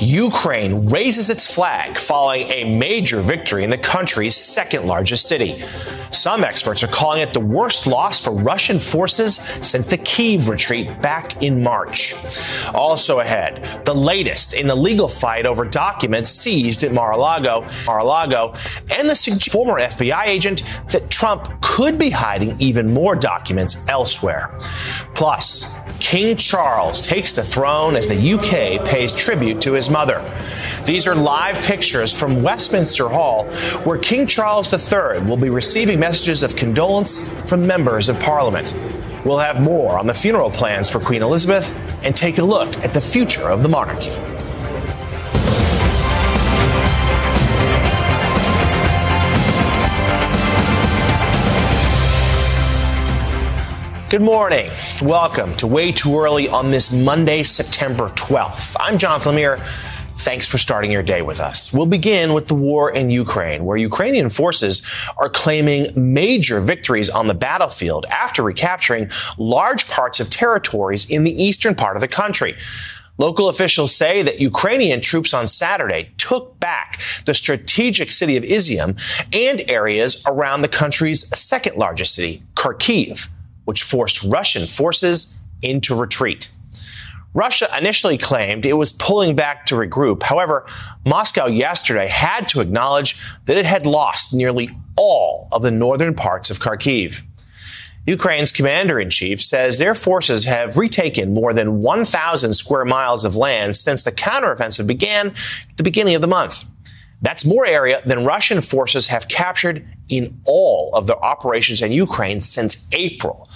Ukraine raises its flag following a major victory in the country's second largest city. Some experts are calling it the worst loss for Russian forces since the Kiev retreat back in March. Also ahead, the latest in the legal fight over documents seized at Mar-a-Lago, Mar-a-Lago, and the former FBI agent that Trump could be hiding even more documents elsewhere. Plus, King Charles takes the throne as the UK pays tribute to his mother. These are live pictures from Westminster Hall, where King Charles III will be receiving messages of condolence from members of Parliament. We'll have more on the funeral plans for Queen Elizabeth and take a look at the future of the monarchy. Good morning. Welcome to Way Too Early on this Monday, September 12th. I'm John Lemire. Thanks for starting your day with us. We'll begin with the war in Ukraine, where Ukrainian forces are claiming major victories on the battlefield after recapturing large parts of territories in the eastern part of the country. Local officials say that Ukrainian troops on Saturday took back the strategic city of Izium and areas around the country's second largest city, Kharkiv which forced Russian forces into retreat. Russia initially claimed it was pulling back to regroup. However, Moscow yesterday had to acknowledge that it had lost nearly all of the northern parts of Kharkiv. Ukraine's commander in chief says their forces have retaken more than 1,000 square miles of land since the counteroffensive began at the beginning of the month. That's more area than Russian forces have captured in all of their operations in Ukraine since April,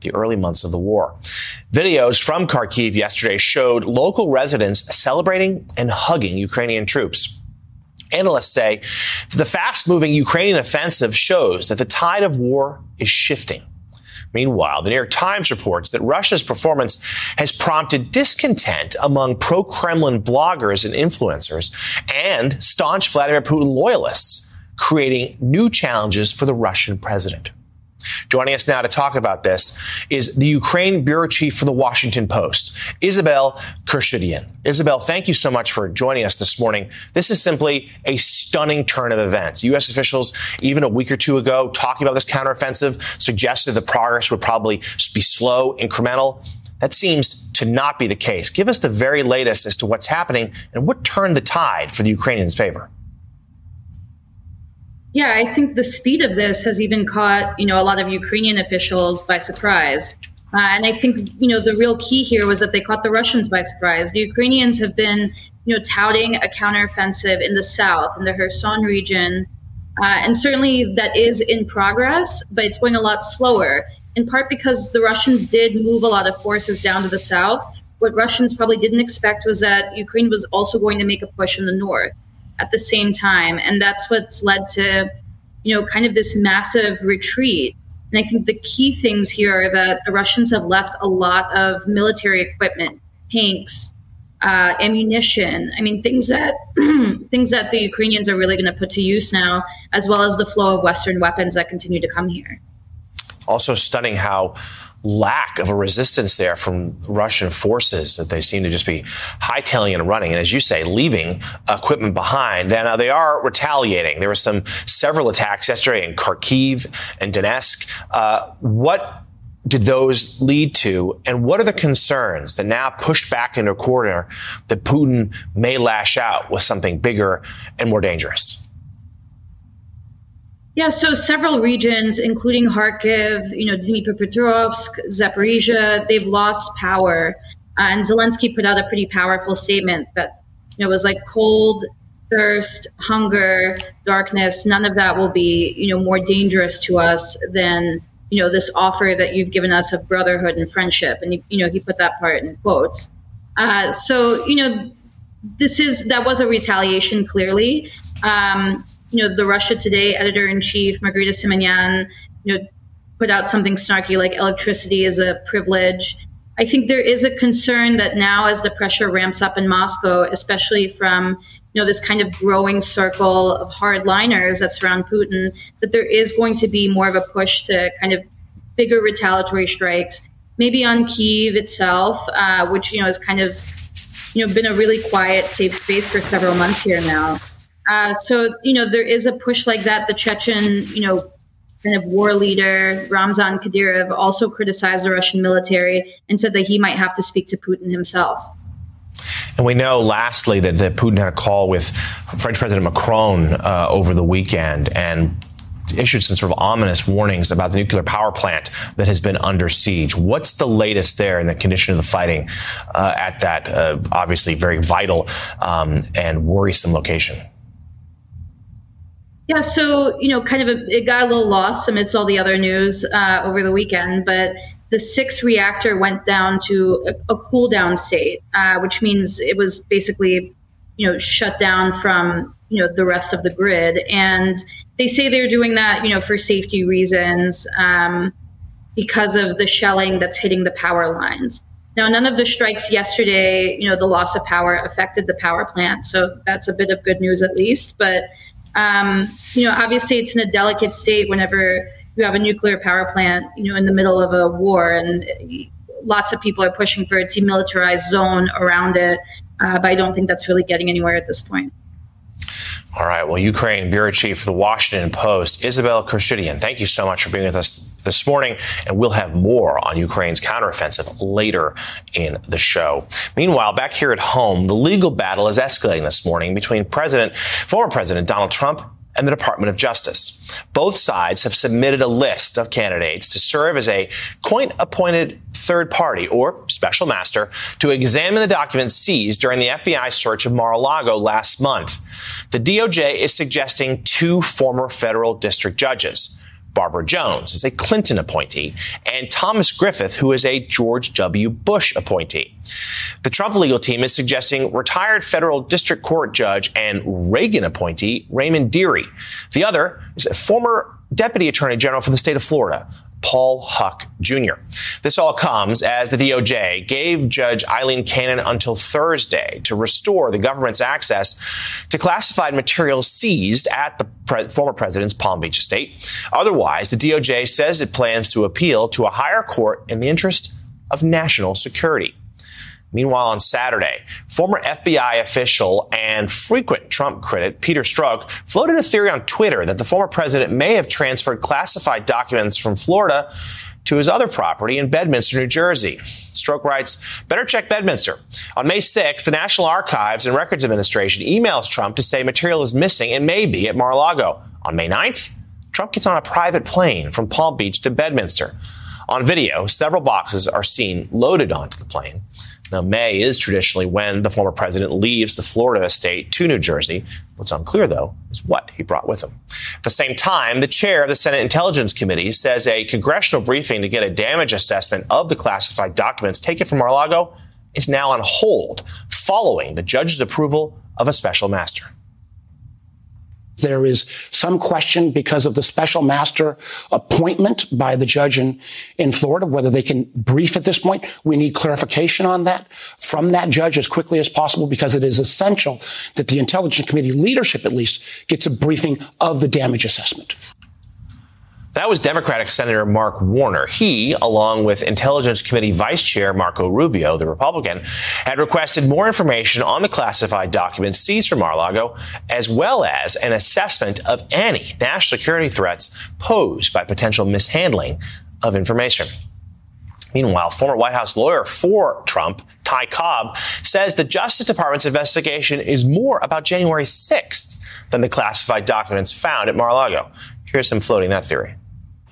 the early months of the war. Videos from Kharkiv yesterday showed local residents celebrating and hugging Ukrainian troops. Analysts say the fast moving Ukrainian offensive shows that the tide of war is shifting. Meanwhile, the New York Times reports that Russia's performance has prompted discontent among pro Kremlin bloggers and influencers and staunch Vladimir Putin loyalists, creating new challenges for the Russian president. Joining us now to talk about this is the Ukraine bureau chief for the Washington Post, Isabel Khurshudyan. Isabel, thank you so much for joining us this morning. This is simply a stunning turn of events. U.S. officials, even a week or two ago, talking about this counteroffensive, suggested the progress would probably be slow, incremental. That seems to not be the case. Give us the very latest as to what's happening and what turned the tide for the Ukrainians' favor. Yeah, I think the speed of this has even caught you know a lot of Ukrainian officials by surprise. Uh, and I think you know the real key here was that they caught the Russians by surprise. The Ukrainians have been you know touting a counteroffensive in the south, in the Kherson region, uh, and certainly that is in progress, but it's going a lot slower. In part because the Russians did move a lot of forces down to the south. What Russians probably didn't expect was that Ukraine was also going to make a push in the north at the same time. And that's what's led to, you know, kind of this massive retreat. And I think the key things here are that the Russians have left a lot of military equipment, tanks, uh, ammunition. I mean, things that things that the Ukrainians are really going to put to use now, as well as the flow of Western weapons that continue to come here. Also, stunning how lack of a resistance there from Russian forces that they seem to just be hightailing and running. And as you say, leaving equipment behind. Then uh, they are retaliating. There were some several attacks yesterday in Kharkiv and Donetsk. Uh, what did those lead to? And what are the concerns that now pushed back into a corner that Putin may lash out with something bigger and more dangerous? Yeah, so several regions, including Kharkiv, you know, Dnipropetrovsk, Zaporizhia, they've lost power. Uh, and Zelensky put out a pretty powerful statement that you know was like cold, thirst, hunger, darkness. None of that will be you know more dangerous to us than you know this offer that you've given us of brotherhood and friendship. And you know he put that part in quotes. Uh, so you know this is that was a retaliation clearly. Um, you know, the Russia Today editor in chief, Margarita Simonyan, you know, put out something snarky like electricity is a privilege. I think there is a concern that now, as the pressure ramps up in Moscow, especially from you know this kind of growing circle of hardliners that surround Putin, that there is going to be more of a push to kind of bigger retaliatory strikes, maybe on Kiev itself, uh, which you know is kind of you know, been a really quiet, safe space for several months here now. Uh, so, you know, there is a push like that. The Chechen, you know, kind of war leader, Ramzan Kadyrov, also criticized the Russian military and said that he might have to speak to Putin himself. And we know, lastly, that, that Putin had a call with French President Macron uh, over the weekend and issued some sort of ominous warnings about the nuclear power plant that has been under siege. What's the latest there in the condition of the fighting uh, at that uh, obviously very vital um, and worrisome location? Yeah, so you know, kind of a, it got a little lost amidst all the other news uh, over the weekend, but the sixth reactor went down to a, a cool down state, uh, which means it was basically, you know, shut down from you know the rest of the grid, and they say they're doing that, you know, for safety reasons, um, because of the shelling that's hitting the power lines. Now, none of the strikes yesterday, you know, the loss of power affected the power plant, so that's a bit of good news at least, but um, you know, obviously it's in a delicate state whenever you have a nuclear power plant, you know, in the middle of a war, and lots of people are pushing for a demilitarized zone around it. Uh, but I don't think that's really getting anywhere at this point. All right. Well, Ukraine Bureau Chief for the Washington Post, Isabel Khurshudyan, thank you so much for being with us this morning. And we'll have more on Ukraine's counteroffensive later in the show. Meanwhile, back here at home, the legal battle is escalating this morning between President, former President Donald Trump and the Department of Justice. Both sides have submitted a list of candidates to serve as a court appointed third party or special master to examine the documents seized during the FBI search of Mar-a-Lago last month. The DOJ is suggesting two former federal district judges. Barbara Jones is a Clinton appointee, and Thomas Griffith, who is a George W. Bush appointee. The Trump legal team is suggesting retired federal district court judge and Reagan appointee Raymond Dearie. The other is a former deputy attorney general for the state of Florida, Paul Huck Jr. This all comes as the DOJ gave Judge Aileen Cannon until Thursday to restore the government's access to classified materials seized at the pre- former president's Palm Beach estate. Otherwise, the DOJ says it plans to appeal to a higher court in the interest of national security. Meanwhile, on Saturday, former FBI official and frequent Trump critic Peter Strzok floated a theory on Twitter that the former president may have transferred classified documents from Florida to his other property in Bedminster, New Jersey. Strzok writes, better check Bedminster. On May 6th, the National Archives and Records Administration emails Trump to say material is missing and may be at Mar-a-Lago. On May 9th, Trump gets on a private plane from Palm Beach to Bedminster. On video, several boxes are seen loaded onto the plane. Now, May is traditionally when the former president leaves the Florida estate to New Jersey. What's unclear, though, is what he brought with him. At the same time, the chair of the Senate Intelligence Committee says a congressional briefing to get a damage assessment of the classified documents taken from Mar-a-Lago is now on hold following the judge's approval of a special master. There is some question because of the special master appointment by the judge in, in Florida, whether they can brief at this point. We need clarification on that from that judge as quickly as possible because it is essential that the Intelligence Committee leadership at least gets a briefing of the damage assessment. That was Democratic Senator Mark Warner. He, along with Intelligence Committee Vice Chair Marco Rubio, the Republican, had requested more information on the classified documents seized from Mar-a-Lago, as well as an assessment of any national security threats posed by potential mishandling of information. Meanwhile, former White House lawyer for Trump, Ty Cobb, says the Justice Department's investigation is more about January 6th than the classified documents found at Mar-a-Lago. Here's some floating that theory.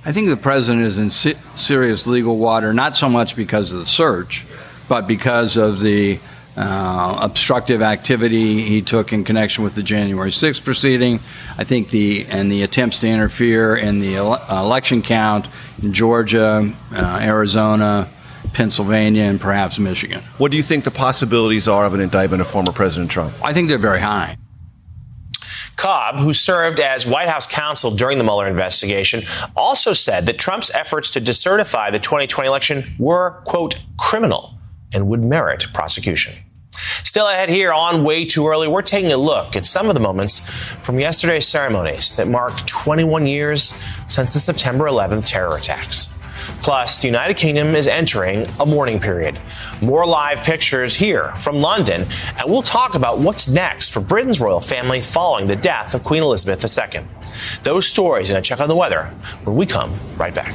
I think the president is in serious legal water, not so much because of the search, but because of the uh, obstructive activity he took in connection with the January 6th proceeding. I think the and the attempts to interfere in the ele- election count in Georgia, uh, Arizona, Pennsylvania, and perhaps Michigan. What do you think the possibilities are of an indictment of former President Trump? I think they're very high. Cobb, who served as White House counsel during the Mueller investigation, also said that Trump's efforts to decertify the 2020 election were, quote, criminal and would merit prosecution. Still ahead here on Way Too Early, we're taking a look at some of the moments from yesterday's ceremonies that marked 21 years since the September 11th terror attacks. Plus, the United Kingdom is entering a mourning period. More live pictures here from London, and we'll talk about what's next for Britain's royal family following the death of Queen Elizabeth II. Those stories and a check on the weather when we come right back.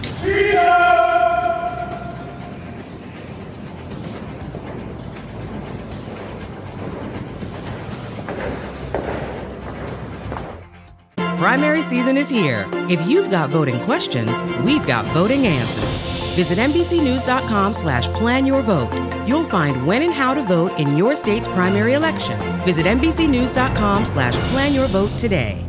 Primary season is here. If you've got voting questions, we've got voting answers. Visit NBCNews.com slash plan your vote. You'll find when and how to vote in your state's primary election. Visit NBCNews.com slash plan your vote today.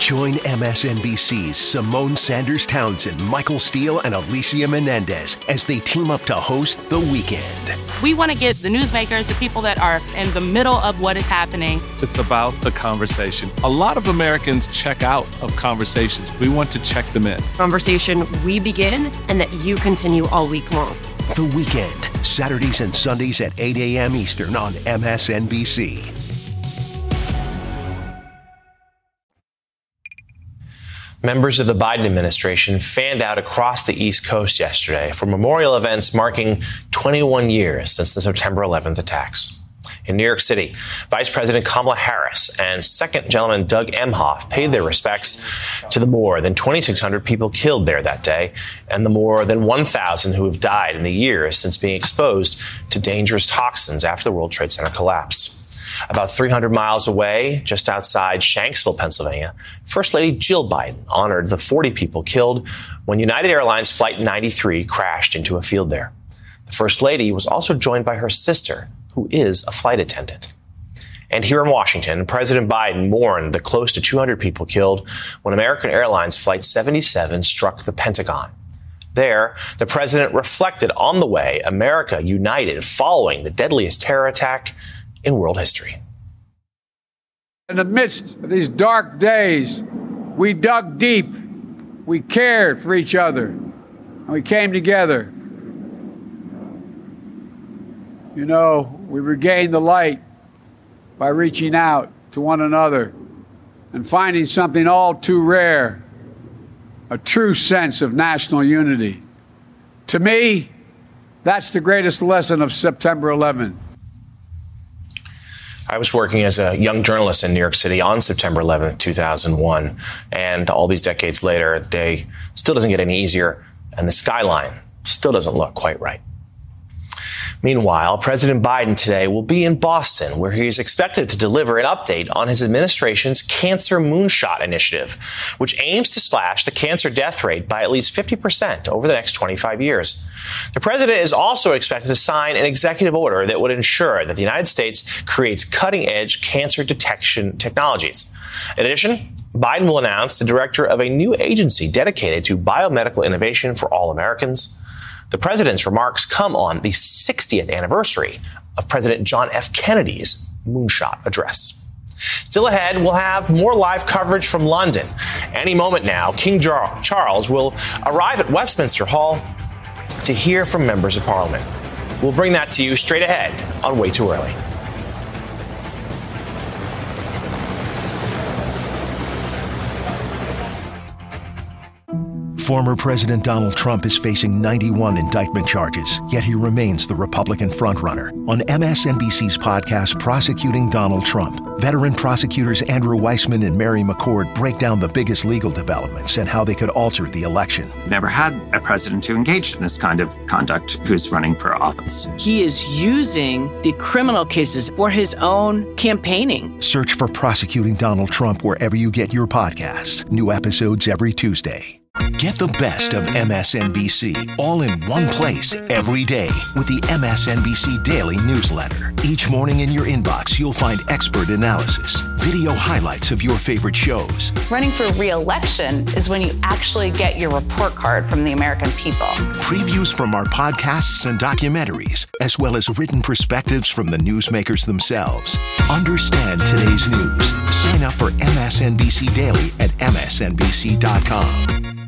Join MSNBC's Symone Sanders Townsend, Michael Steele, and Alicia Menendez as they team up to host The Weekend. We want to get the newsmakers, the people that are in the middle of what is happening. It's about the conversation. A lot of Americans check out of conversations. We want to check them in. Conversation we begin and that you continue all week long. The Weekend, Saturdays and Sundays at 8 a.m. Eastern on MSNBC. Members of the Biden administration fanned out across the East Coast yesterday for memorial events marking 21 years since the September 11th attacks. In New York City, Vice President Kamala Harris and Second Gentleman Doug Emhoff paid their respects to the more than 2,600 people killed there that day and the more than 1,000 who have died in the years since being exposed to dangerous toxins after the World Trade Center collapse. About 300 miles away, just outside Shanksville, Pennsylvania, First Lady Jill Biden honored the 40 people killed when United Airlines Flight 93 crashed into a field there. The First Lady was also joined by her sister, who is a flight attendant. And here in Washington, President Biden mourned the close to 200 people killed when American Airlines Flight 77 struck the Pentagon. There, the president reflected on the way America united following the deadliest terror attack in world history. In the midst of these dark days, we dug deep, we cared for each other, and we came together. You know, we regained the light by reaching out to one another and finding something all too rare a true sense of national unity. To me, that's the greatest lesson of September 11. I was working as a young journalist in New York City on September 11th, 2001. And all these decades later, the day still doesn't get any easier, and the skyline still doesn't look quite right. Meanwhile, President Biden today will be in Boston, where he is expected to deliver an update on his administration's Cancer Moonshot Initiative, which aims to slash the cancer death rate by at least 50% over the next 25 years. The president is also expected to sign an executive order that would ensure that the United States creates cutting edge cancer detection technologies. In addition, Biden will announce the director of a new agency dedicated to biomedical innovation for all Americans. The president's remarks come on the 60th anniversary of President John F. Kennedy's moonshot address. Still ahead, we'll have more live coverage from London. Any moment now, King Charles will arrive at Westminster Hall to hear from members of parliament. We'll bring that to you straight ahead on Way Too Early. Former President Donald Trump is facing 91 indictment charges, yet he remains the Republican frontrunner. On MSNBC's podcast, Prosecuting Donald Trump, veteran prosecutors Andrew Weissmann and Mary McCord break down the biggest legal developments and how they could alter the election. Never had a president who engaged in this kind of conduct who's running for office. He is using the criminal cases for his own campaigning. Search for Prosecuting Donald Trump wherever you get your podcasts. New episodes every Tuesday. Get the best of MSNBC all in one place every day with the MSNBC Daily Newsletter. Each morning in your inbox, you'll find expert analysis, video highlights of your favorite shows. Running for re election is when you actually get your report card from the American people. Previews from our podcasts and documentaries, as well as written perspectives from the newsmakers themselves. Understand today's news. Sign up for MSNBC Daily at MSNBC.com.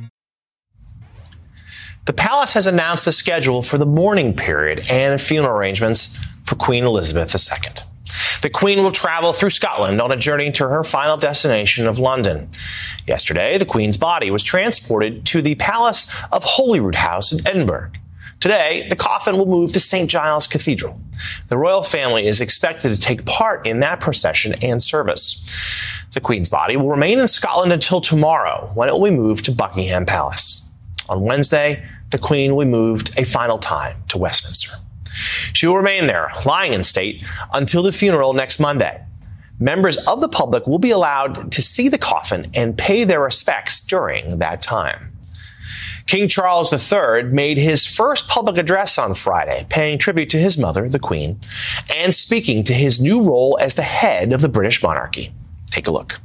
The palace has announced a schedule for the mourning period and funeral arrangements for Queen Elizabeth II. The Queen will travel through Scotland on a journey to her final destination of London. Yesterday, the Queen's body was transported to the Palace of Holyrood House in Edinburgh. Today, the coffin will move to St. Giles Cathedral. The royal family is expected to take part in that procession and service. The Queen's body will remain in Scotland until tomorrow, when it will be moved to Buckingham Palace. On Wednesday, the Queen will be moved a final time to Westminster. She will remain there, lying in state, until the funeral next Monday. Members of the public will be allowed to see the coffin and pay their respects during that time. King Charles III made his first public address on Friday, paying tribute to his mother, the Queen, and speaking to his new role as the head of the British monarchy. Take a look.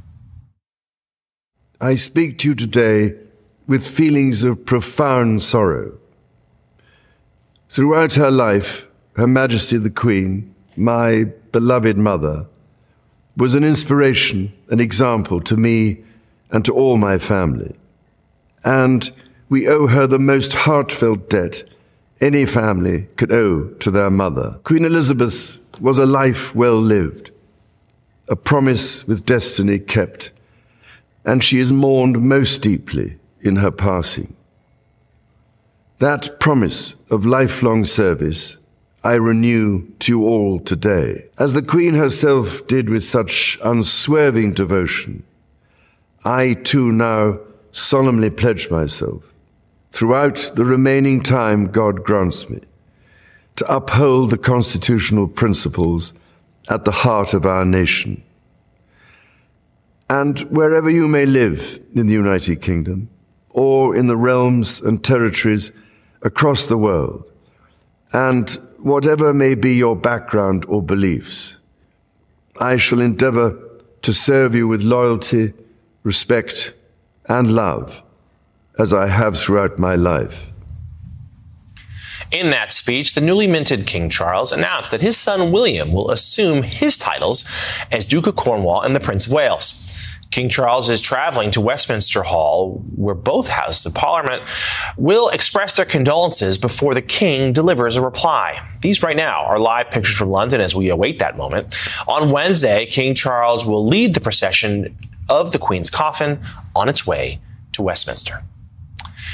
I speak to you today with feelings of profound sorrow. Throughout her life, Her Majesty the Queen, my beloved mother, was an inspiration, an example to me and to all my family. And we owe her the most heartfelt debt any family could owe to their mother. Queen Elizabeth was a life well lived a promise with destiny kept, and she is mourned most deeply in her passing. That promise of lifelong service I renew to you all today, as the Queen herself did with such unswerving devotion. I too now solemnly pledge myself, throughout the remaining time God grants me, to uphold the constitutional principles at the heart of our nation. And wherever you may live in the United Kingdom, or in the realms and territories across the world, and whatever may be your background or beliefs, I shall endeavor to serve you with loyalty, respect, and love, as I have throughout my life. In that speech, the newly minted King Charles announced that his son William will assume his titles as Duke of Cornwall and the Prince of Wales. King Charles is traveling to Westminster Hall, where both houses of Parliament will express their condolences before the King delivers a reply. These right now are live pictures from London as we await that moment. On Wednesday, King Charles will lead the procession of the Queen's coffin on its way to Westminster.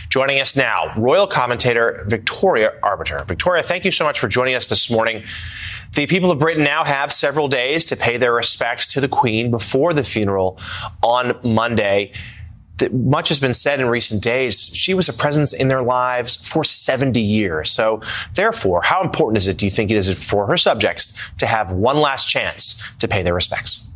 Joining us now, royal commentator Victoria Arbiter. Victoria, thank you so much for joining us this morning. The people of Britain now have several days to pay their respects to the Queen before the funeral on Monday. Much has been said in recent days. She was a presence in their lives for 70 years. So, therefore, how important is it, do you think it is for her subjects to have one last chance to pay their respects?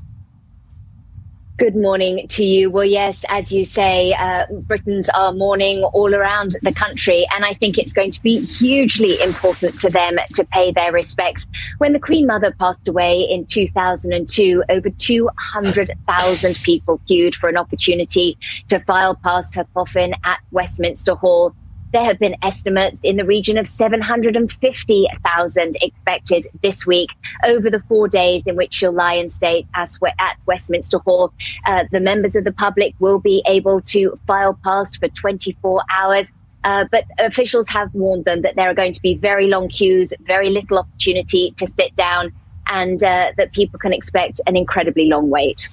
Good morning to you. Well, yes, as you say, uh, Britons are mourning all around the country, and I think it's going to be hugely important to them to pay their respects. When the Queen Mother passed away in 2002, over 200,000 people queued for an opportunity to file past her coffin at Westminster Hall. There have been estimates in the region of 750,000 expected this week over the four days in which she'll lie in state as at Westminster Hall. Uh, the members of the public will be able to file past for 24 hours. Uh, but officials have warned them that there are going to be very long queues, very little opportunity to sit down, and uh, that people can expect an incredibly long wait.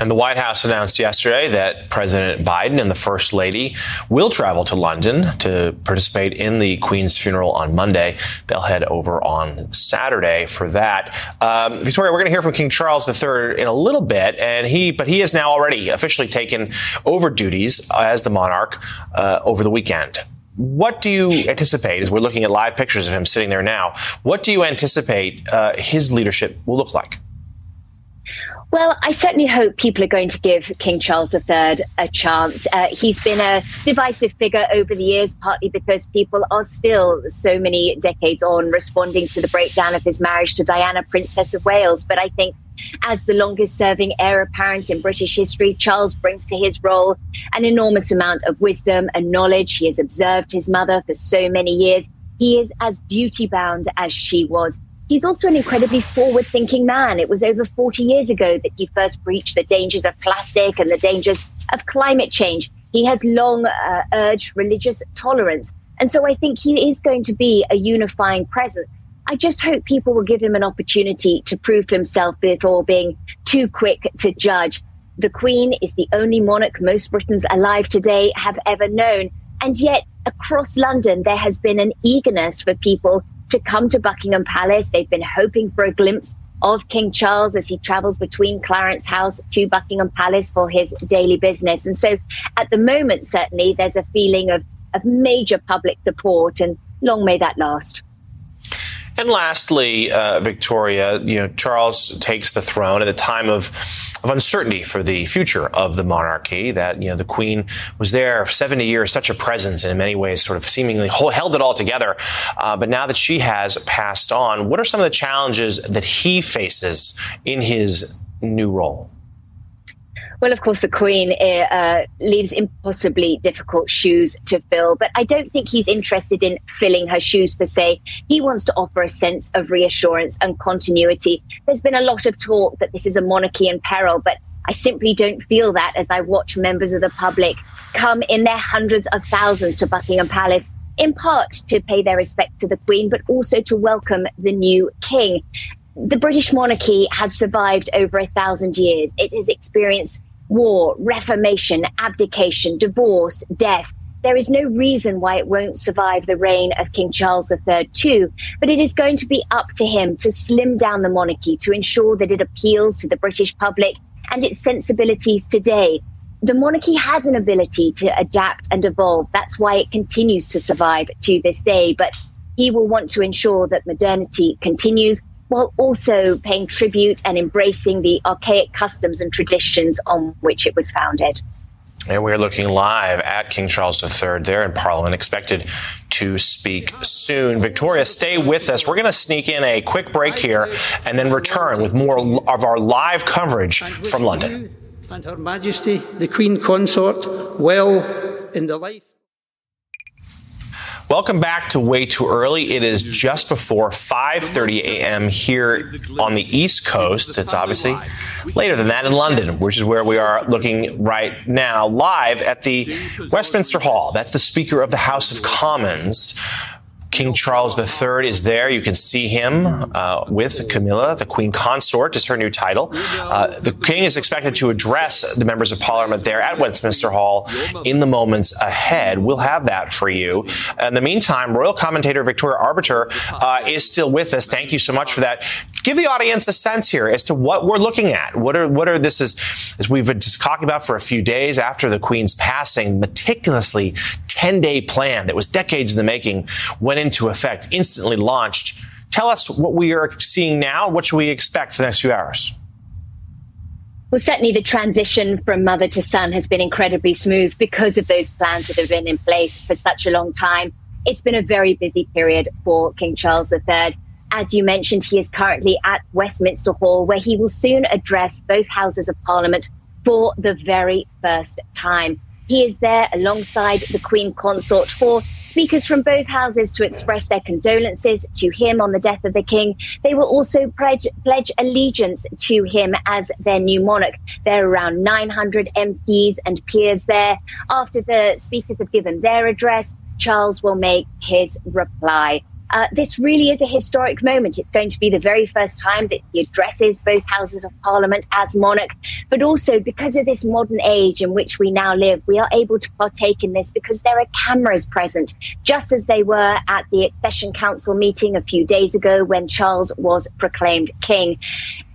And the White House announced yesterday that President Biden and the First Lady will travel to London to participate in the Queen's funeral on Monday. They'll head over on Saturday for that. Um, Victoria, we're going to hear from King Charles III in a little bit, and he, but he has now already officially taken over duties as the monarch uh, over the weekend. What do you anticipate, as we're looking at live pictures of him sitting there now, what do you anticipate uh, his leadership will look like? Well, I certainly hope people are going to give King Charles III a chance. Uh, he's been a divisive figure over the years, partly because people are still so many decades on responding to the breakdown of his marriage to Diana, Princess of Wales. But I think as the longest serving heir apparent in British history, Charles brings to his role an enormous amount of wisdom and knowledge. He has observed his mother for so many years. He is as duty bound as she was. He's also an incredibly forward thinking man. It was over 40 years ago that he first preached the dangers of plastic and the dangers of climate change. He has long uh, urged religious tolerance. And so I think he is going to be a unifying presence. I just hope people will give him an opportunity to prove himself before being too quick to judge. The Queen is the only monarch most Britons alive today have ever known. And yet, across London, there has been an eagerness for people to come to Buckingham Palace. They've been hoping for a glimpse of King Charles as he travels between Clarence House to Buckingham Palace for his daily business. And so at the moment, certainly, there's a feeling of, of major public support, and long may that last. And lastly, uh, Victoria, you know, Charles takes the throne at a time of, of uncertainty for the future of the monarchy. That you know, the Queen was there for 70 years, such a presence, and in many ways, sort of seemingly held it all together. Uh, but now that she has passed on, what are some of the challenges that he faces in his new role? Well, of course, the Queen eh, uh, leaves impossibly difficult shoes to fill, but I don't think he's interested in filling her shoes per se. He wants to offer a sense of reassurance and continuity. There's been a lot of talk that this is a monarchy in peril, but I simply don't feel that as I watch members of the public come in their hundreds of thousands to Buckingham Palace in part to pay their respect to the Queen, but also to welcome the new King. The British monarchy has survived over a thousand years. It has experienced war, reformation, abdication, divorce, death. There is no reason why it won't survive the reign of King Charles III, too. But it is going to be up to him to slim down the monarchy to ensure that it appeals to the British public and its sensibilities today. The monarchy has an ability to adapt and evolve. That's why it continues to survive to this day. But he will want to ensure that modernity continues while also paying tribute and embracing the archaic customs and traditions on which it was founded. And we're looking live at King Charles III there in Parliament, expected to speak soon. Victoria, stay with us. We're going to sneak in a quick break here and then return with more of our live coverage from London. And Her Majesty, the Queen Consort, well in the life. Welcome back to Way Too Early. It is just before 5:30 a.m. here on the East Coast. It's obviously later than that in London, which is where we are looking right now, live at the Westminster Hall. That's the Speaker of the House of Commons. King Charles III is there. You can see him uh, with Camilla, the Queen Consort, is her new title. Uh, the King is expected to address the members of Parliament there at Westminster Hall in the moments ahead. We'll have that for you. In the meantime, royal commentator Victoria Arbiter uh, is still with us. Thank you so much for that. Give the audience a sense here as to what we're looking at. What are what are this is as we've been just talking about for a few days after the Queen's passing, meticulously 10 day plan that was decades in the making went into effect, instantly launched. Tell us what we are seeing now. What should we expect for the next few hours? Well, certainly the transition from mother to son has been incredibly smooth because of those plans that have been in place for such a long time. It's been a very busy period for King Charles III. As you mentioned, he is currently at Westminster Hall, where he will soon address both houses of Parliament for the very first time. He is there alongside the Queen Consort for speakers from both houses to express their condolences to him on the death of the King. They will also pledge, pledge allegiance to him as their new monarch. There are around 900 MPs and peers there. After the speakers have given their address, Charles will make his reply. Uh, this really is a historic moment. It's going to be the very first time that he addresses both houses of parliament as monarch, but also because of this modern age in which we now live, we are able to partake in this because there are cameras present, just as they were at the Accession Council meeting a few days ago when Charles was proclaimed king.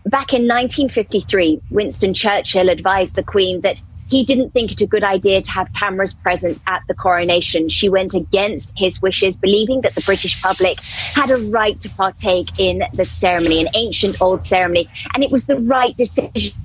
Back in 1953, Winston Churchill advised the Queen that he didn't think it a good idea to have cameras present at the coronation. She went against his wishes, believing that the British public had a right to partake in the ceremony, an ancient old ceremony, and it was the right decision.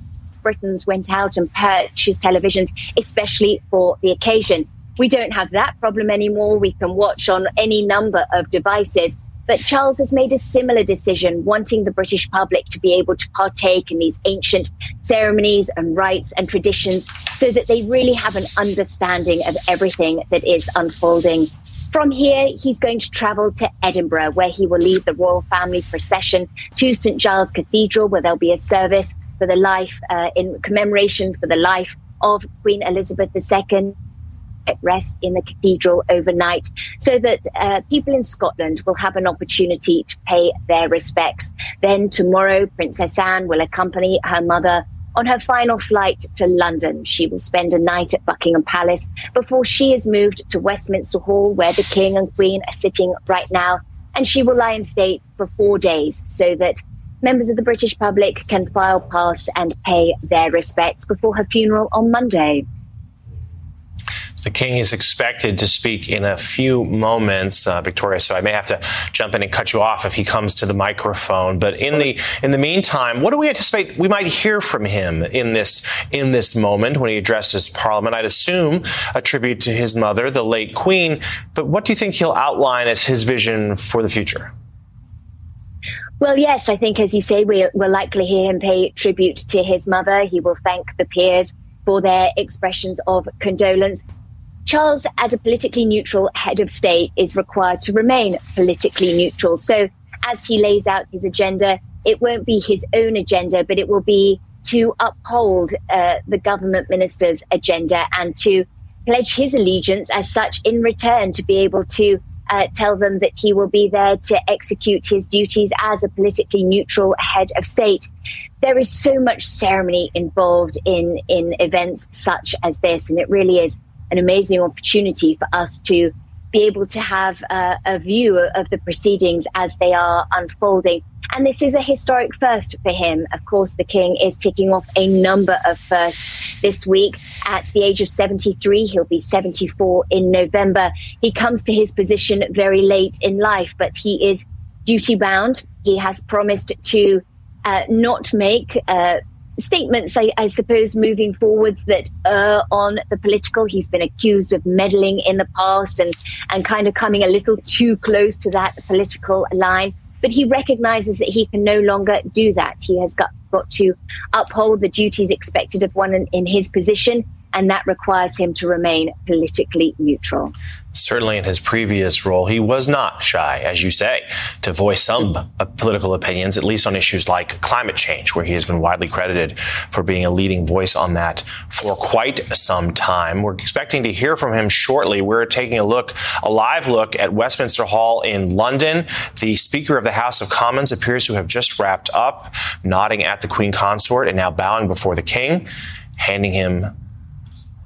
Britons went out and purchased televisions, especially for the occasion. We don't have that problem anymore. We can watch on any number of devices. But Charles has made a similar decision, wanting the British public to be able to partake in these ancient ceremonies and rites and traditions so that they really have an understanding of everything that is unfolding. From here, he's going to travel to Edinburgh, where he will lead the royal family procession to St. Giles Cathedral, where there'll be a service for the life, uh, in commemoration for the life of Queen Elizabeth II. At rest in the cathedral overnight so that uh, people in Scotland will have an opportunity to pay their respects. Then tomorrow, Princess Anne will accompany her mother on her final flight to London. She will spend a night at Buckingham Palace before she is moved to Westminster Hall, where the King and Queen are sitting right now. And she will lie in state for four days so that members of the British public can file past and pay their respects before her funeral on Monday. The king is expected to speak in a few moments, uh, Victoria. So I may have to jump in and cut you off if he comes to the microphone. But in the in the meantime, what do we anticipate we might hear from him in this in this moment when he addresses Parliament? I'd assume a tribute to his mother, the late Queen. But what do you think he'll outline as his vision for the future? Well, yes, I think, as you say, we'll, we'll likely hear him pay tribute to his mother. He will thank the peers for their expressions of condolence. Charles, as a politically neutral head of state, is required to remain politically neutral. So, as he lays out his agenda, it won't be his own agenda, but it will be to uphold uh, the government minister's agenda and to pledge his allegiance as such in return to be able to uh, tell them that he will be there to execute his duties as a politically neutral head of state. There is so much ceremony involved in in events such as this, and it really is an amazing opportunity for us to be able to have a view of the proceedings as they are unfolding. And this is a historic first for him. Of course, the King is ticking off a number of firsts this week. At the age of 73, he'll be 74 in November. He comes to his position very late in life, but he is duty bound. He has promised to uh, not make uh, statements, I, I, suppose, moving forwards that uh, on the political. He's been accused of meddling in the past and, and kind of coming a little too close to that political line. But he recognizes that he can no longer do that. He has got, got to uphold the duties expected of one in, in his position and that requires him to remain politically neutral. Certainly, in his previous role, he was not shy, as you say, to voice some uh, political opinions, at least on issues like climate change, where he has been widely credited for being a leading voice on that for quite some time. We're expecting to hear from him shortly. We're taking a look, a live look at Westminster Hall in London. The Speaker of the House of Commons appears to have just wrapped up, nodding at the Queen Consort and now bowing before the King, handing him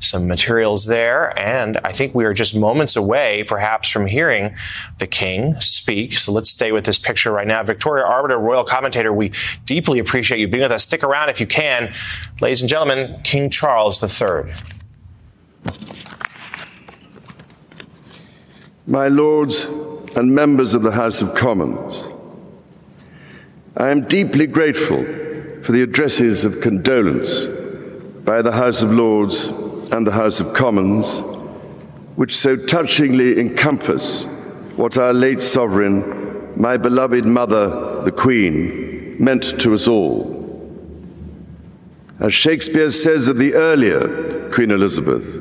some materials there. And I think we are just moments away, perhaps, from hearing the king speak. So let's stay with this picture right now. Victoria Arbiter, royal commentator, we deeply appreciate you being with us. Stick around if you can. Ladies and gentlemen, King Charles III. My lords and members of the House of Commons, I am deeply grateful for the addresses of condolence by the House of Lords and the House of Commons, which so touchingly encompass what our late sovereign, my beloved mother, the Queen, meant to us all. As Shakespeare says of the earlier Queen Elizabeth,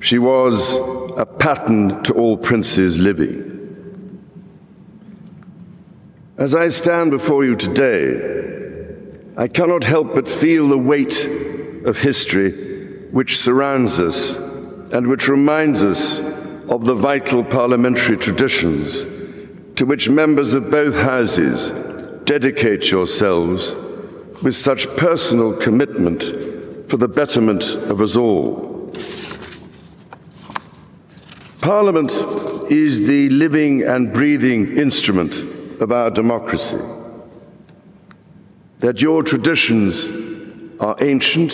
she was a pattern to all princes living. As I stand before you today, I cannot help but feel the weight of history which surrounds us and which reminds us of the vital parliamentary traditions to which members of both houses dedicate yourselves with such personal commitment for the betterment of us all. Parliament is the living and breathing instrument of our democracy. That your traditions are ancient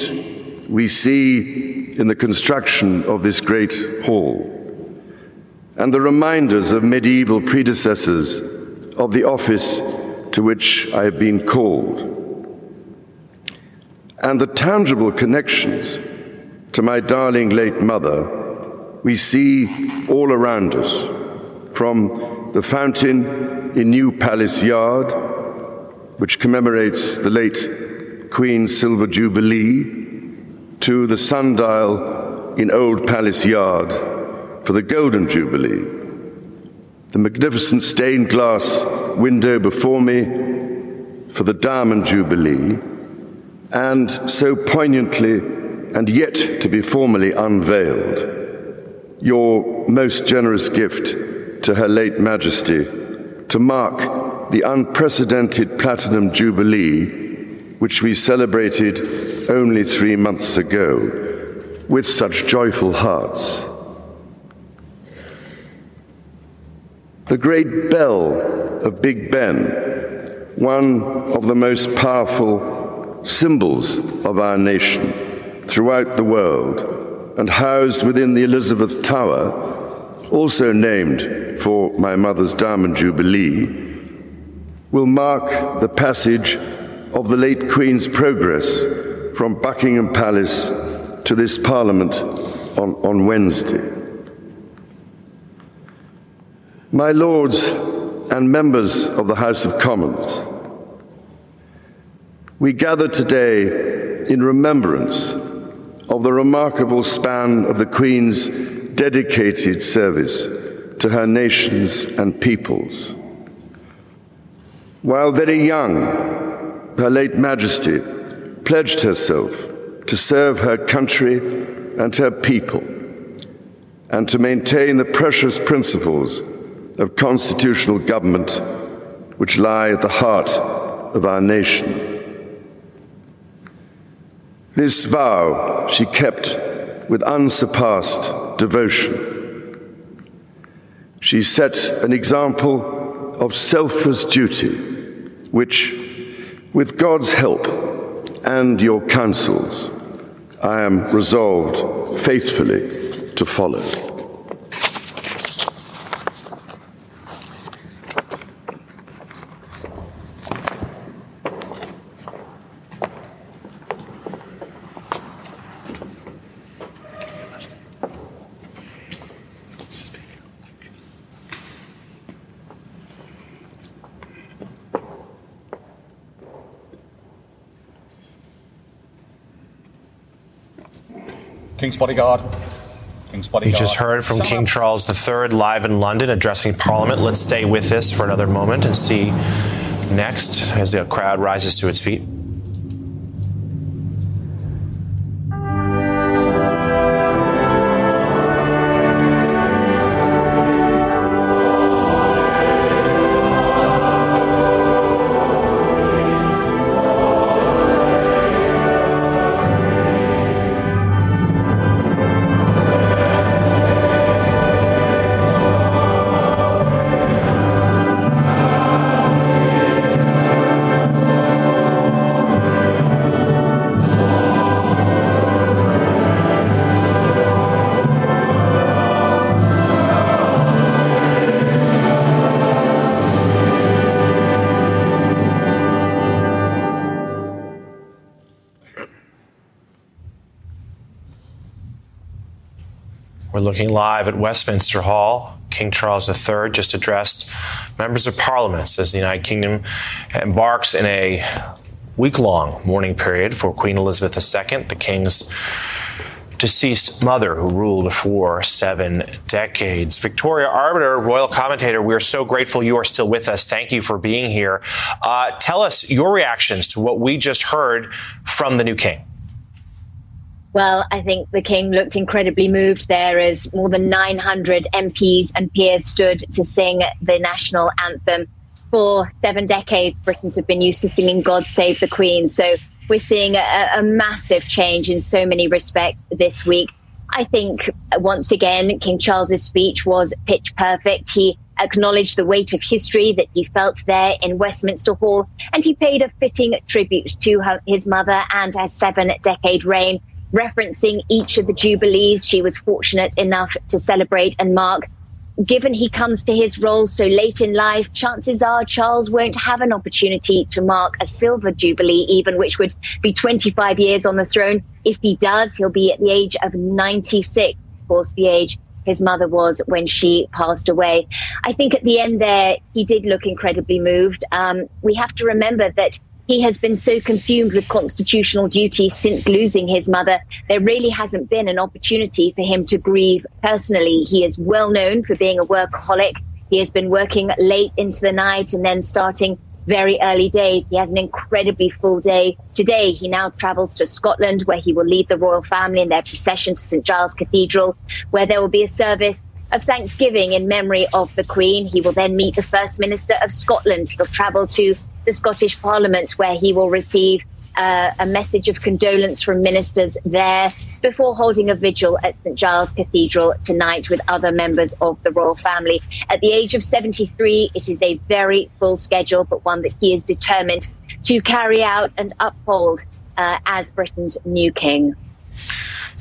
we see in the construction of this great hall and the reminders of medieval predecessors of the office to which I have been called, and the tangible connections to my darling late mother we see all around us, from the fountain in New Palace Yard, which commemorates the late Queen's Silver Jubilee to the sundial in Old Palace Yard for the Golden Jubilee, the magnificent stained glass window before me for the Diamond Jubilee, and so poignantly and yet to be formally unveiled, your most generous gift to Her late Majesty to mark the unprecedented Platinum Jubilee, which we celebrated only three months ago, with such joyful hearts. The great bell of Big Ben, one of the most powerful symbols of our nation throughout the world, and housed within the Elizabeth Tower, also named for my mother's Diamond Jubilee, will mark the passage of the late Queen's progress from Buckingham Palace to this Parliament on, on Wednesday. My Lords and members of the House of Commons, we gather today in remembrance of the remarkable span of the Queen's dedicated service to her nations and peoples. While very young, Her late Majesty pledged herself to serve her country and her people and to maintain the precious principles of constitutional government which lie at the heart of our nation. This vow she kept with unsurpassed devotion. She set an example of selfless duty, which, with God's help and your counsels, I am resolved faithfully to follow. King's bodyguard. King's bodyguard. You just heard from King Charles III live in London addressing Parliament. Let's stay with this for another moment and see next as the crowd rises to its feet. Looking live at Westminster Hall. King Charles III just addressed members of parliament as the United Kingdom embarks in a week long mourning period for Queen Elizabeth II, the King's deceased mother who ruled for seven decades. Victoria Arbiter, royal commentator, we're so grateful you are still with us. Thank you for being here. Uh, tell us your reactions to what we just heard from the new king. Well, I think the King looked incredibly moved there as more than 900 MPs and peers stood to sing the national anthem. For seven decades, Britons have been used to singing God Save the Queen. So we're seeing a, a massive change in so many respects this week. I think uh, once again, King Charles's speech was pitch perfect. He acknowledged the weight of history that he felt there in Westminster Hall, and he paid a fitting tribute to her, his mother and her seven decade reign referencing each of the jubilees she was fortunate enough to celebrate and mark. Given he comes to his role so late in life, chances are Charles won't have an opportunity to mark a silver jubilee, even which would be 25 years on the throne. If he does, he'll be at the age of 96, of course, the age his mother was when she passed away. I think at the end there, he did look incredibly moved. Um, we have to remember that he has been so consumed with constitutional duty since losing his mother, there really hasn't been an opportunity for him to grieve personally. He is well known for being a workaholic. He has been working late into the night and then starting very early days. He has an incredibly full day. Today, he now travels to Scotland, where he will lead the royal family in their procession to St. Giles Cathedral, where there will be a service of thanksgiving in memory of the Queen. He will then meet the First Minister of Scotland. He'll travel to the Scottish Parliament, where he will receive uh, a message of condolence from ministers there before holding a vigil at St Giles Cathedral tonight with other members of the royal family. At the age of 73, it is a very full schedule, but one that he is determined to carry out and uphold uh, as Britain's new king.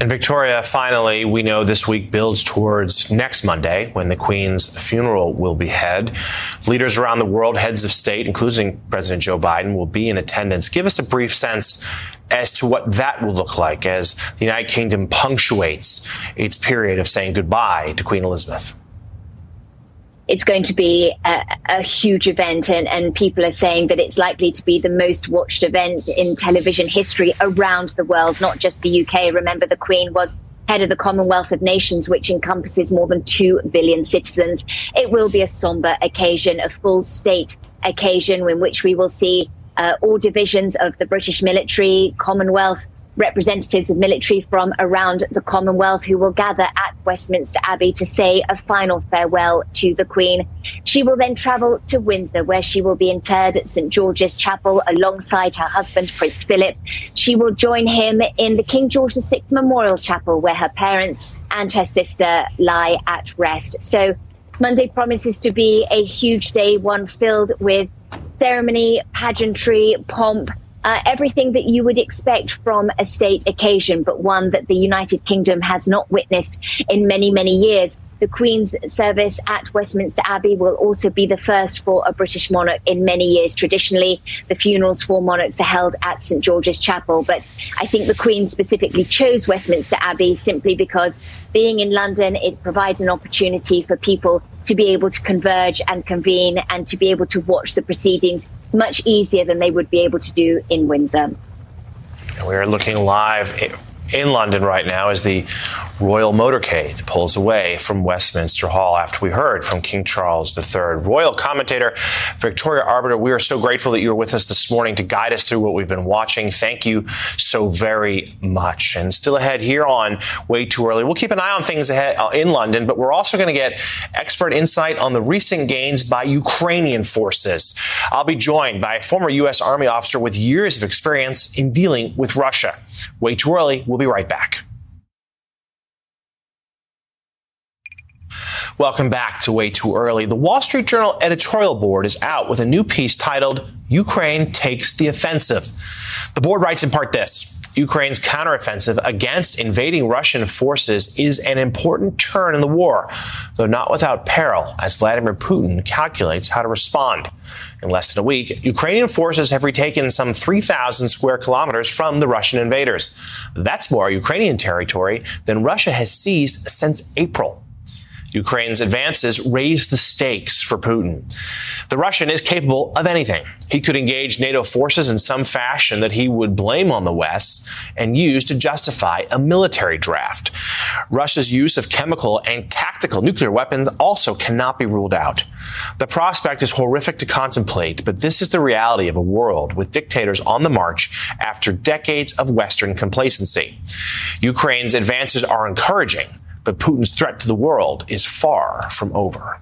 And Victoria, finally, we know this week builds towards next Monday when the Queen's funeral will be held. Leaders around the world, heads of state, including President Joe Biden, will be in attendance. Give us a brief sense as to what that will look like as the United Kingdom punctuates its period of saying goodbye to Queen Elizabeth it's going to be a, a, huge event, and, and people are saying that it's likely to be the most watched event in television history around the world, not just the UK. Remember, the Queen was head of the Commonwealth of Nations, which encompasses more than 2 billion citizens. It will be a somber occasion, a full state occasion in which we will see uh, all divisions of the British military, Commonwealth, representatives of military from around the Commonwealth who will gather at Westminster Abbey to say a final farewell to the Queen. She will then travel to Windsor, where she will be interred at St George's Chapel alongside her husband, Prince Philip. She will join him in the King George VI Memorial Chapel, where her parents and her sister lie at rest. So Monday promises to be a huge day, one filled with ceremony, pageantry, pomp, uh, everything that you would expect from a state occasion, but one that the United Kingdom has not witnessed in many, many years. The Queen's service at Westminster Abbey will also be the first for a British monarch in many years. Traditionally, the funerals for monarchs are held at St George's Chapel, but I think the Queen specifically chose Westminster Abbey simply because being in London, it provides an opportunity for people to be able to converge and convene and to be able to watch the proceedings much easier than they would be able to do in Windsor. We're looking live in London right now as the royal motorcade pulls away from Westminster Hall after we heard from King Charles III. Royal commentator Victoria Arbiter, we are so grateful that you were with us this morning to guide us through what we've been watching. Thank you so very much. And still ahead here on Way Too Early, we'll keep an eye on things ahead uh, in London, but we're also going to get expert insight on the recent gains by Ukrainian forces. I'll be joined by a former U.S. Army officer with years of experience in dealing with Russia. Way Too Early, we'll be right back. Welcome back to Way Too Early. The Wall Street Journal editorial board is out with a new piece titled Ukraine Takes the Offensive. The board writes in part this Ukraine's counteroffensive against invading Russian forces is an important turn in the war, though not without peril, as Vladimir Putin calculates how to respond. In less than a week, Ukrainian forces have retaken some 3,000 square kilometers from the Russian invaders. That's more Ukrainian territory than Russia has seized since April. Ukraine's advances raise the stakes for Putin. The Russian is capable of anything. He could engage NATO forces in some fashion that he would blame on the West and use to justify a military draft. Russia's use of chemical and tactical nuclear weapons also cannot be ruled out. The prospect is horrific to contemplate, but this is the reality of a world with dictators on the march after decades of Western complacency. Ukraine's advances are encouraging but Putin's threat to the world is far from over.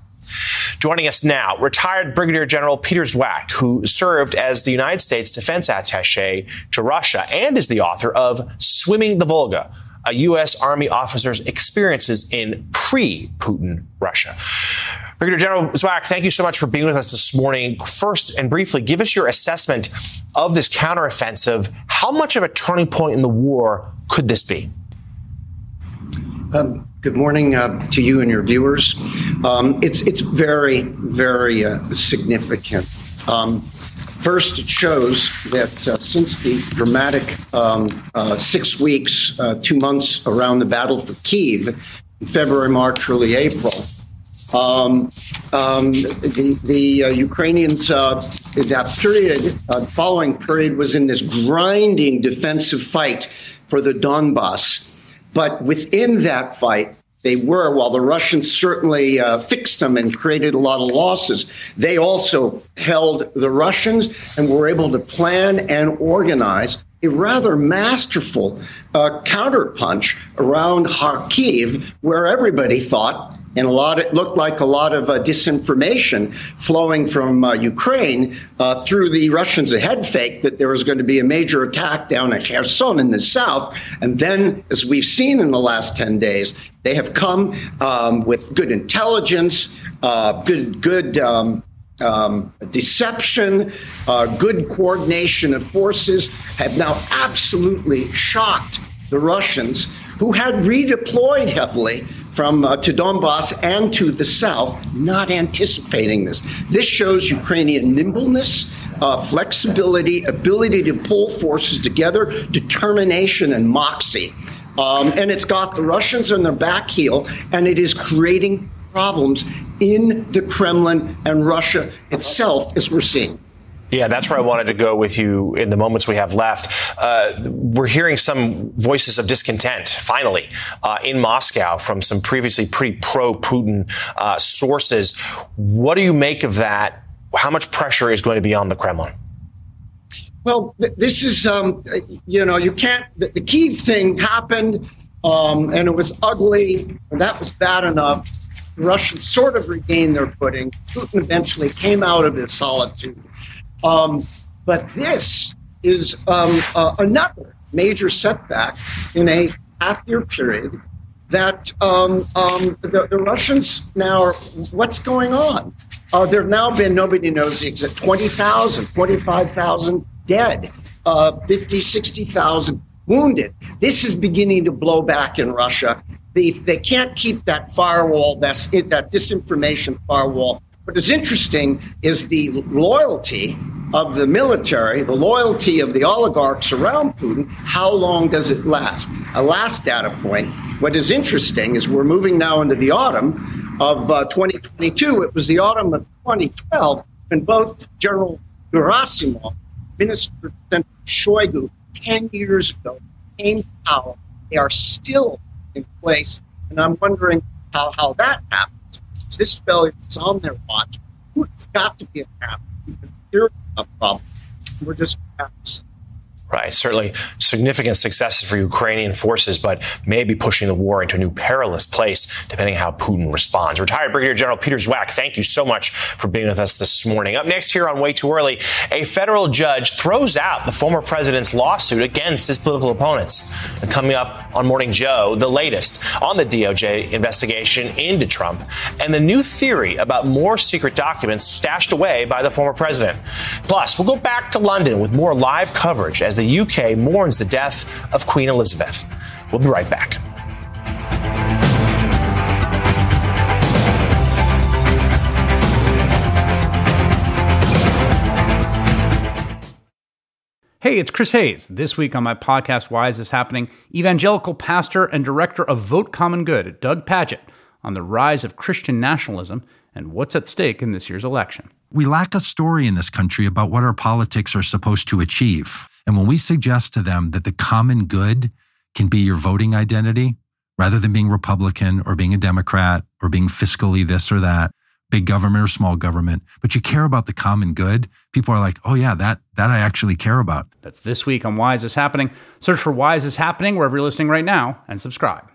Joining us now, retired Brigadier General Peter Zwack, who served as the United States Defense Attache to Russia and is the author of Swimming the Volga, a U.S. Army officer's experiences in pre Putin Russia. Brigadier General Zwack, thank you so much for being with us this morning. First and briefly, give us your assessment of this counteroffensive. How much of a turning point in the war could this be? Um, good morning uh, to you and your viewers. Um, it's it's very very uh, significant. Um, first, it shows that uh, since the dramatic um, uh, six weeks, uh, two months around the battle for Kiev, February, March, early April. Um, um, the the uh, Ukrainians that period, following period, was in this grinding defensive fight for the Donbass but within that fight, they were, while the Russians certainly uh, fixed them and created a lot of losses, they also held the Russians and were able to plan and organize a rather masterful uh, counterpunch around Kharkiv, where everybody thought and a lot it looked like a lot of uh, disinformation flowing from uh, Ukraine uh, through the Russians a head fake that there was going to be a major attack down at Kherson in the south. And then as we've seen in the last 10 days they have come um, with good intelligence uh, good good um, um, deception, uh, good coordination of forces have now absolutely shocked the Russians, who had redeployed heavily from uh, to Donbass and to the south, not anticipating this. This shows Ukrainian nimbleness, uh, flexibility, ability to pull forces together, determination, and moxie. Um, and it's got the Russians on their back heel, and it is creating problems in the Kremlin and Russia itself, as we're seeing. Yeah, that's where I wanted to go with you in the moments we have left. Uh, we're hearing some voices of discontent, finally, uh, in Moscow from some previously pretty pro Putin uh, sources. What do you make of that? How much pressure is going to be on the Kremlin? Well, th- this is, um, you know, you can't, the, the key thing happened um, and it was ugly, and that was bad enough. The Russians sort of regained their footing. Putin eventually came out of his solitude. Um, but this is um, uh, another major setback in a half year period that um, um, the, the, Russians now are, what's going on? Uh, there have now been, nobody knows the exact, 20,000, 25,000 dead, uh, 50, 60,000 wounded. This is beginning to blow back in Russia. They, they can't keep that firewall, that's it, that disinformation firewall what is interesting is the loyalty of the military, the loyalty of the oligarchs around Putin. How long does it last? A last data point. What is interesting is we're moving now into the autumn of uh, 2022. It was the autumn of 2012 when both General Gerasimov, Minister Shoigu, 10 years ago, came to power. They are still in place. And I'm wondering how, how that happened this failure is on their watch. It's got to be a problem. We're just Right. Certainly significant successes for Ukrainian forces, but maybe pushing the war into a new perilous place, depending on how Putin responds. Retired Brigadier General Peter Zwack, thank you so much for being with us this morning. Up next here on Way Too Early, a federal judge throws out the former president's lawsuit against his political opponents. And coming up on Morning Joe, the latest on the DOJ investigation into Trump and the new theory about more secret documents stashed away by the former president. Plus, we'll go back to London with more live coverage as the UK mourns the death of Queen Elizabeth. We'll be right back. Hey, it's Chris Hayes. This week on my podcast, Why Is This Happening? Evangelical pastor and director of Vote Common Good, Doug Pagitt, on the rise of Christian nationalism and what's at stake in this year's election. We lack a story in this country about what our politics are supposed to achieve. And when we suggest to them that the common good can be your voting identity, rather than being Republican or being a Democrat or being fiscally this or that, big government or small government, but you care about the common good, people are like, oh yeah, that that I actually care about. That's this week on Why Is This Happening? Search for Why Is This Happening wherever you're listening right now and subscribe.